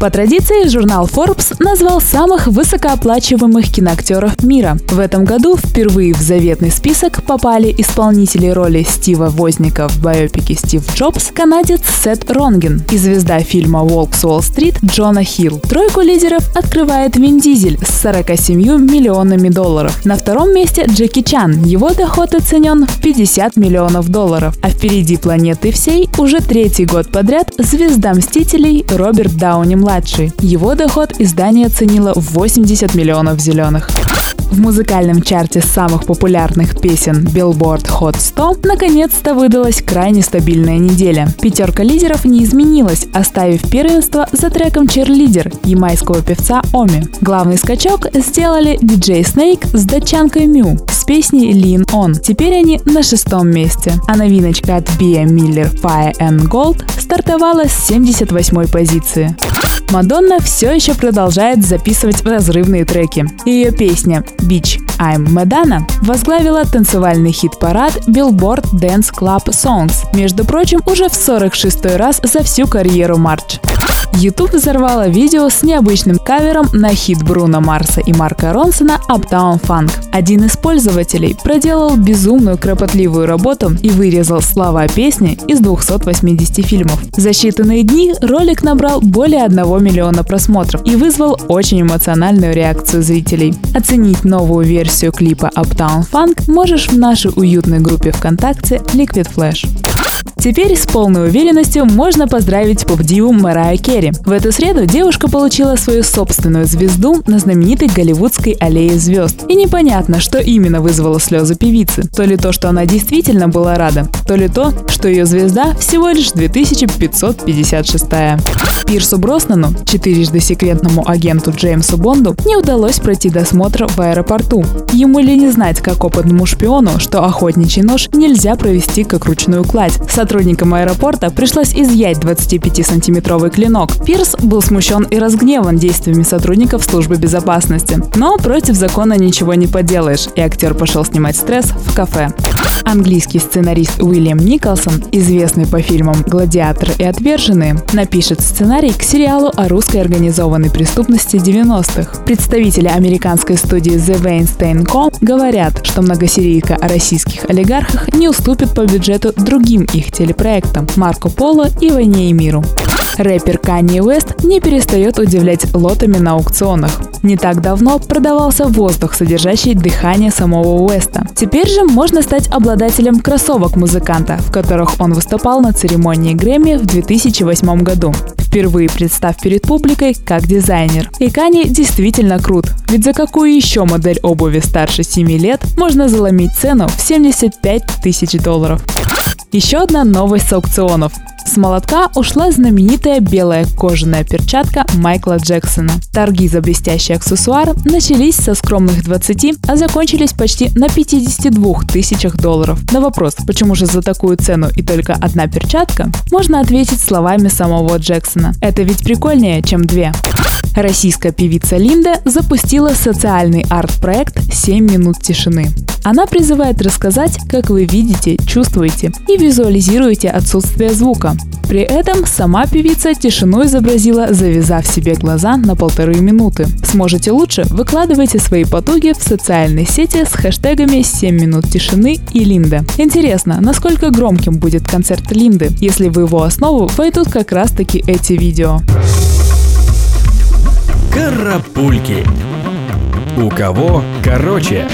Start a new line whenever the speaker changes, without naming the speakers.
По традиции, журнал Forbes назвал самых высокооплачиваемых киноактеров мира. В этом году впервые в заветный список попали исполнители роли Стива Возника в биопике «Стив Джобс», канадец Сет Ронген и звезда фильма «Волк с Уолл-стрит» Джона Хилл. Тройку лидеров открывает Вин Дизель с 47 миллионами долларов. На втором месте Джеки Чан. Его доход оценен в 50 миллионов долларов. А впереди планеты всей уже третий год подряд звезда «Мстителей» Роберт Дауни младший. Его доход издание оценило в 80 миллионов зеленых. В музыкальном чарте самых популярных песен Billboard Hot 100 наконец-то выдалась крайне стабильная неделя. Пятерка лидеров не изменилась, оставив первенство за треком «Черлидер» ямайского певца Оми. Главный скачок сделали DJ Snake с датчанкой Мю с песней Lean On. Теперь они на шестом месте. А новиночка от Bia Miller Fire and Gold стартовала с 78 позиции. Мадонна все еще продолжает записывать разрывные треки. Ее песня «Beach I'm Madonna» возглавила танцевальный хит-парад Billboard Dance Club Songs, между прочим, уже в 46 раз за всю карьеру Марч. YouTube взорвала видео с необычным кавером на хит Бруно Марса и Марка Ронсона «Uptown Funk». Один из пользователей проделал безумную кропотливую работу и вырезал слова песни из 280 фильмов. За считанные дни ролик набрал более 1 миллиона просмотров и вызвал очень эмоциональную реакцию зрителей. Оценить новую версию клипа Uptown Funk можешь в нашей уютной группе ВКонтакте Liquid Flash. Теперь с полной уверенностью можно поздравить поп-диву Марая Керри. В эту среду девушка получила свою собственную звезду на знаменитой голливудской аллее звезд. И непонятно, что именно вызвало слезы певицы. То ли то, что она действительно была рада, то ли то, что ее звезда всего лишь 2556 -я. Пирсу Броснану, четырежды секретному агенту Джеймсу Бонду, не удалось пройти досмотр в аэропорту. Ему ли не знать, как опытному шпиону, что охотничий нож нельзя провести как ручную кладь. Сотрудникам аэропорта пришлось изъять 25-сантиметровый клинок. Пирс был смущен и разгневан действиями сотрудников службы безопасности. Но против закона ничего не поделаешь, и актер пошел снимать стресс в кафе. Английский сценарист Уильям Николсон, известный по фильмам «Гладиатор» и «Отверженные», напишет сценарий к сериалу о русской организованной преступности 90-х. Представители американской студии The Weinstein Co. говорят, что многосерийка о российских олигархах не уступит по бюджету другим их телепроектам «Марко Поло» и «Войне и миру». Рэпер Канье Уэст не перестает удивлять лотами на аукционах. Не так давно продавался воздух, содержащий дыхание самого Уэста. Теперь же можно стать обладателем кроссовок музыканта, в которых он выступал на церемонии Грэмми в 2008 году впервые представ перед публикой как дизайнер. И Кани действительно крут, ведь за какую еще модель обуви старше 7 лет можно заломить цену в 75 тысяч долларов. Еще одна новость с аукционов. С молотка ушла знаменитая белая кожаная перчатка Майкла Джексона. Торги за блестящий аксессуар начались со скромных 20, а закончились почти на 52 тысячах долларов. На вопрос, почему же за такую цену и только одна перчатка, можно ответить словами самого Джексона. Это ведь прикольнее, чем две. Российская певица Линда запустила социальный арт-проект «7 минут тишины». Она призывает рассказать, как вы видите, чувствуете и визуализируете отсутствие звука. При этом сама певица тишину изобразила, завязав себе глаза на полторы минуты. Сможете лучше? Выкладывайте свои потуги в социальной сети с хэштегами «7 минут тишины» и «Линда». Интересно, насколько громким будет концерт Линды, если в его основу войдут как раз таки эти видео.
Карапульки. У кого короче?